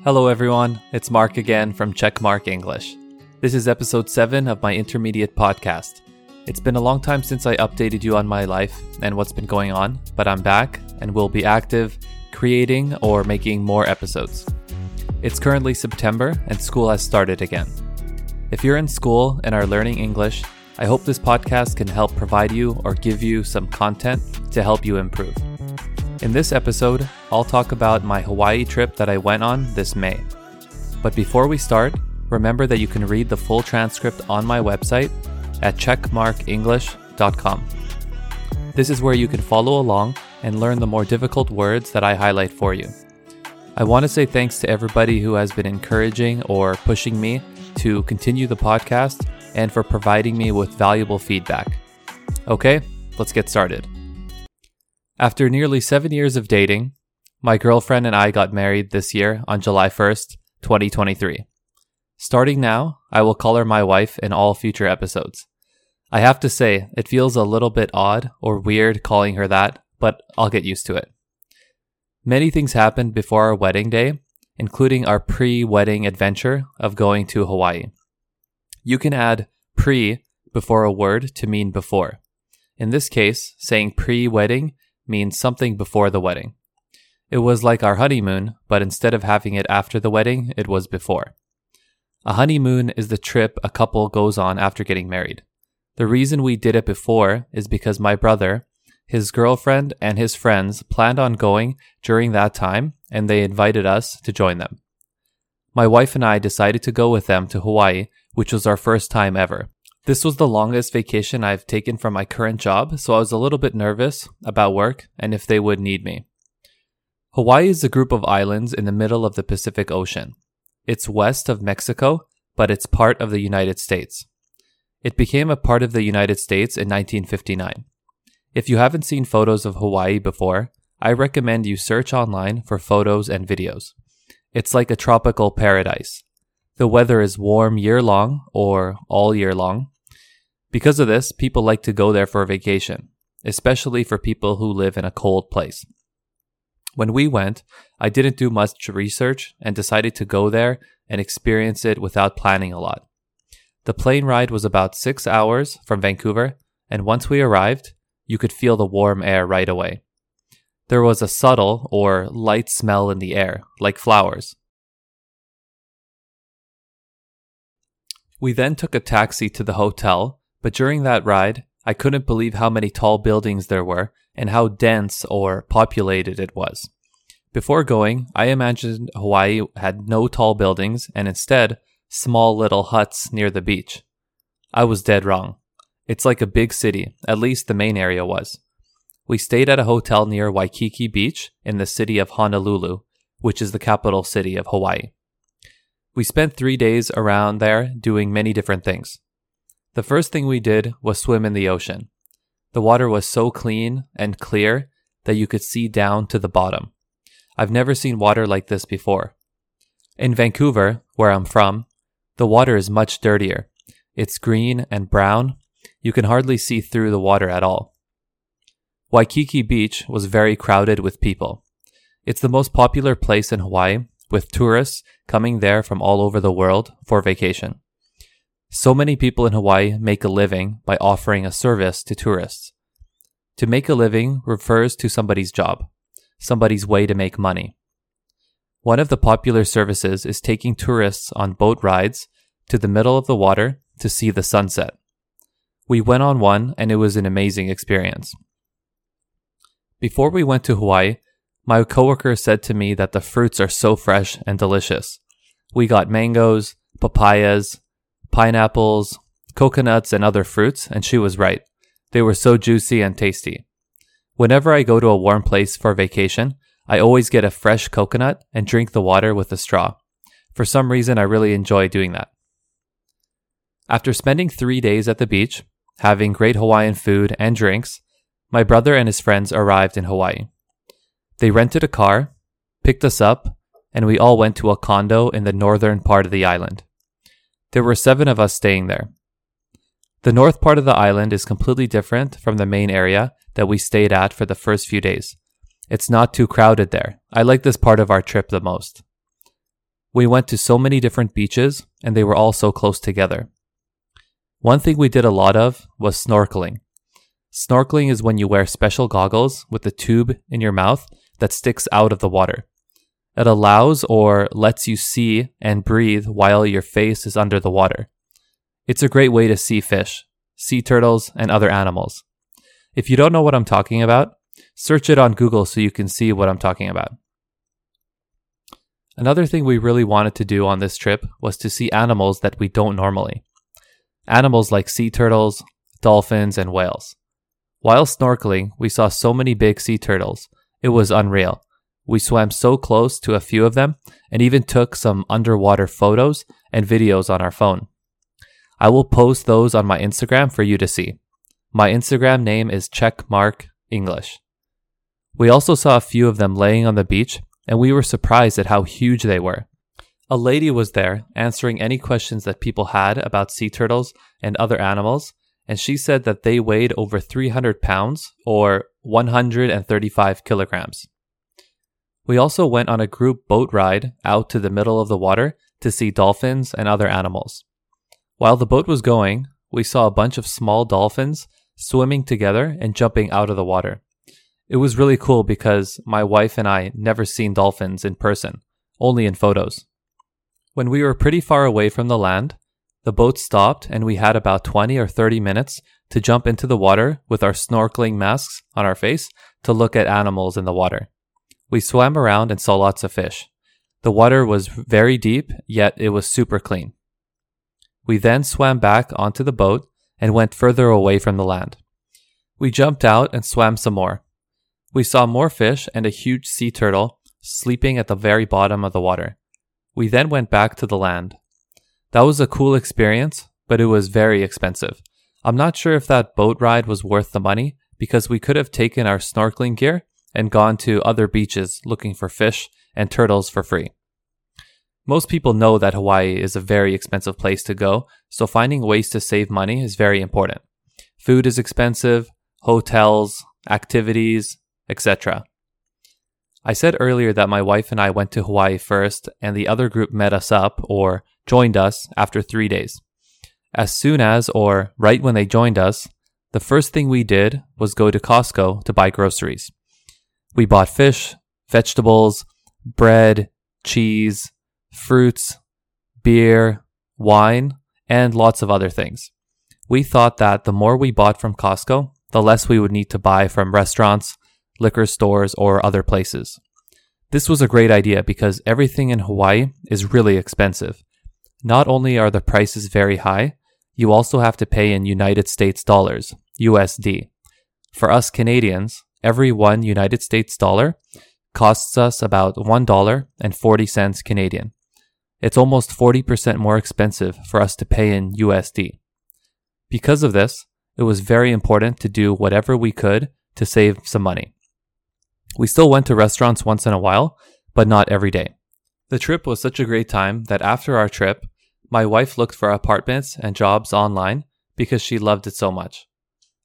Hello, everyone. It's Mark again from Checkmark English. This is episode 7 of my intermediate podcast. It's been a long time since I updated you on my life and what's been going on, but I'm back and will be active, creating or making more episodes. It's currently September and school has started again. If you're in school and are learning English, I hope this podcast can help provide you or give you some content to help you improve. In this episode, I'll talk about my Hawaii trip that I went on this May. But before we start, remember that you can read the full transcript on my website at checkmarkenglish.com. This is where you can follow along and learn the more difficult words that I highlight for you. I want to say thanks to everybody who has been encouraging or pushing me to continue the podcast and for providing me with valuable feedback. Okay, let's get started. After nearly seven years of dating, my girlfriend and I got married this year on July 1st, 2023. Starting now, I will call her my wife in all future episodes. I have to say, it feels a little bit odd or weird calling her that, but I'll get used to it. Many things happened before our wedding day, including our pre wedding adventure of going to Hawaii. You can add pre before a word to mean before. In this case, saying pre wedding means something before the wedding. It was like our honeymoon, but instead of having it after the wedding, it was before. A honeymoon is the trip a couple goes on after getting married. The reason we did it before is because my brother, his girlfriend, and his friends planned on going during that time and they invited us to join them. My wife and I decided to go with them to Hawaii, which was our first time ever. This was the longest vacation I've taken from my current job, so I was a little bit nervous about work and if they would need me. Hawaii is a group of islands in the middle of the Pacific Ocean. It's west of Mexico, but it's part of the United States. It became a part of the United States in 1959. If you haven't seen photos of Hawaii before, I recommend you search online for photos and videos. It's like a tropical paradise. The weather is warm year long or all year long. Because of this, people like to go there for a vacation, especially for people who live in a cold place. When we went, I didn't do much research and decided to go there and experience it without planning a lot. The plane ride was about six hours from Vancouver, and once we arrived, you could feel the warm air right away. There was a subtle or light smell in the air, like flowers. We then took a taxi to the hotel, but during that ride, I couldn't believe how many tall buildings there were and how dense or populated it was. Before going, I imagined Hawaii had no tall buildings and instead small little huts near the beach. I was dead wrong. It's like a big city, at least the main area was. We stayed at a hotel near Waikiki Beach in the city of Honolulu, which is the capital city of Hawaii. We spent three days around there doing many different things. The first thing we did was swim in the ocean. The water was so clean and clear that you could see down to the bottom. I've never seen water like this before. In Vancouver, where I'm from, the water is much dirtier. It's green and brown. You can hardly see through the water at all. Waikiki Beach was very crowded with people. It's the most popular place in Hawaii, with tourists coming there from all over the world for vacation. So many people in Hawaii make a living by offering a service to tourists. To make a living refers to somebody's job, somebody's way to make money. One of the popular services is taking tourists on boat rides to the middle of the water to see the sunset. We went on one and it was an amazing experience. Before we went to Hawaii, my coworker said to me that the fruits are so fresh and delicious. We got mangoes, papayas, pineapples, coconuts, and other fruits, and she was right. They were so juicy and tasty. Whenever I go to a warm place for vacation, I always get a fresh coconut and drink the water with a straw. For some reason, I really enjoy doing that. After spending three days at the beach, having great Hawaiian food and drinks, my brother and his friends arrived in Hawaii. They rented a car, picked us up, and we all went to a condo in the northern part of the island. There were seven of us staying there. The north part of the island is completely different from the main area that we stayed at for the first few days. It's not too crowded there. I like this part of our trip the most. We went to so many different beaches, and they were all so close together. One thing we did a lot of was snorkeling. Snorkeling is when you wear special goggles with a tube in your mouth that sticks out of the water. It allows or lets you see and breathe while your face is under the water. It's a great way to see fish, sea turtles, and other animals. If you don't know what I'm talking about, search it on Google so you can see what I'm talking about. Another thing we really wanted to do on this trip was to see animals that we don't normally. Animals like sea turtles, dolphins, and whales. While snorkeling, we saw so many big sea turtles. It was unreal. We swam so close to a few of them and even took some underwater photos and videos on our phone. I will post those on my Instagram for you to see. My Instagram name is checkmark English. We also saw a few of them laying on the beach and we were surprised at how huge they were. A lady was there answering any questions that people had about sea turtles and other animals, and she said that they weighed over 300 pounds or 135 kilograms. We also went on a group boat ride out to the middle of the water to see dolphins and other animals. While the boat was going, we saw a bunch of small dolphins swimming together and jumping out of the water. It was really cool because my wife and I never seen dolphins in person, only in photos. When we were pretty far away from the land, the boat stopped and we had about 20 or 30 minutes to jump into the water with our snorkeling masks on our face to look at animals in the water. We swam around and saw lots of fish. The water was very deep, yet it was super clean. We then swam back onto the boat and went further away from the land. We jumped out and swam some more. We saw more fish and a huge sea turtle sleeping at the very bottom of the water. We then went back to the land. That was a cool experience, but it was very expensive. I'm not sure if that boat ride was worth the money because we could have taken our snorkeling gear and gone to other beaches looking for fish and turtles for free. Most people know that Hawaii is a very expensive place to go, so finding ways to save money is very important. Food is expensive, hotels, activities, etc. I said earlier that my wife and I went to Hawaii first, and the other group met us up or joined us after three days. As soon as, or right when they joined us, the first thing we did was go to Costco to buy groceries. We bought fish, vegetables, bread, cheese, fruits, beer, wine, and lots of other things. We thought that the more we bought from Costco, the less we would need to buy from restaurants, liquor stores, or other places. This was a great idea because everything in Hawaii is really expensive. Not only are the prices very high, you also have to pay in United States dollars, USD. For us Canadians, every one United States dollar costs us about $1.40 Canadian. It's almost 40% more expensive for us to pay in USD. Because of this, it was very important to do whatever we could to save some money. We still went to restaurants once in a while, but not every day. The trip was such a great time that after our trip, my wife looked for apartments and jobs online because she loved it so much.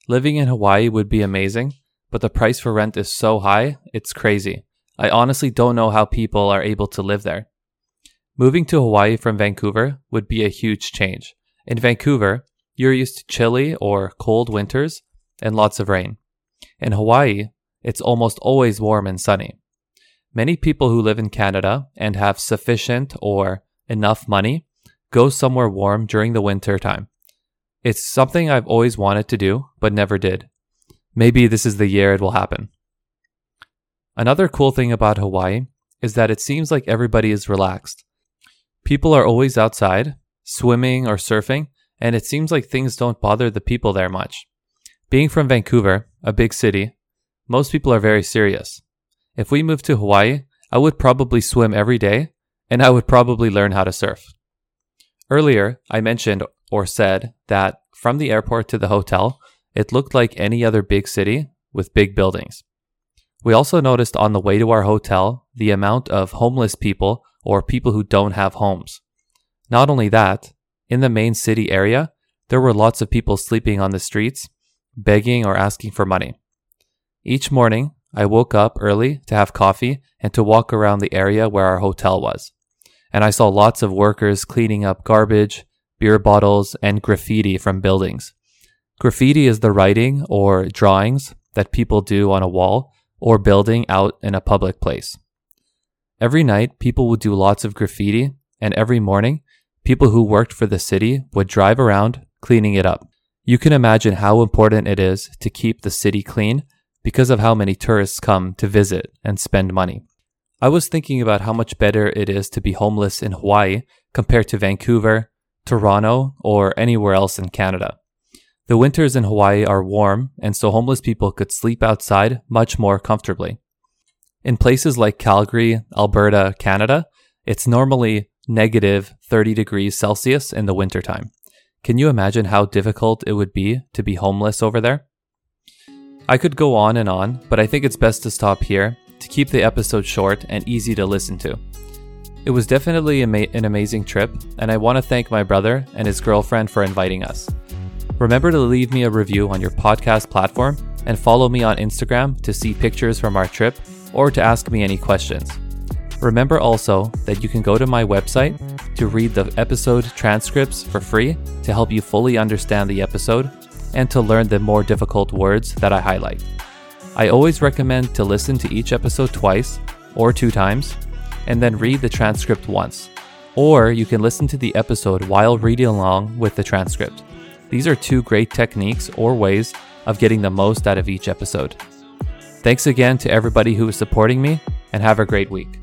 Living in Hawaii would be amazing, but the price for rent is so high, it's crazy. I honestly don't know how people are able to live there. Moving to Hawaii from Vancouver would be a huge change. In Vancouver, you're used to chilly or cold winters and lots of rain. In Hawaii, it's almost always warm and sunny. Many people who live in Canada and have sufficient or enough money go somewhere warm during the winter time. It's something I've always wanted to do, but never did. Maybe this is the year it will happen. Another cool thing about Hawaii is that it seems like everybody is relaxed. People are always outside, swimming or surfing, and it seems like things don't bother the people there much. Being from Vancouver, a big city, most people are very serious. If we moved to Hawaii, I would probably swim every day, and I would probably learn how to surf. Earlier, I mentioned or said that from the airport to the hotel, it looked like any other big city with big buildings. We also noticed on the way to our hotel the amount of homeless people or people who don't have homes. Not only that, in the main city area, there were lots of people sleeping on the streets, begging or asking for money. Each morning, I woke up early to have coffee and to walk around the area where our hotel was. and I saw lots of workers cleaning up garbage, beer bottles, and graffiti from buildings. Graffiti is the writing or drawings that people do on a wall or building out in a public place. Every night, people would do lots of graffiti, and every morning, people who worked for the city would drive around cleaning it up. You can imagine how important it is to keep the city clean because of how many tourists come to visit and spend money. I was thinking about how much better it is to be homeless in Hawaii compared to Vancouver, Toronto, or anywhere else in Canada. The winters in Hawaii are warm, and so homeless people could sleep outside much more comfortably. In places like Calgary, Alberta, Canada, it's normally negative 30 degrees Celsius in the wintertime. Can you imagine how difficult it would be to be homeless over there? I could go on and on, but I think it's best to stop here to keep the episode short and easy to listen to. It was definitely ama- an amazing trip, and I want to thank my brother and his girlfriend for inviting us. Remember to leave me a review on your podcast platform and follow me on Instagram to see pictures from our trip or to ask me any questions. Remember also that you can go to my website to read the episode transcripts for free to help you fully understand the episode and to learn the more difficult words that I highlight. I always recommend to listen to each episode twice or two times and then read the transcript once. Or you can listen to the episode while reading along with the transcript. These are two great techniques or ways of getting the most out of each episode. Thanks again to everybody who is supporting me, and have a great week.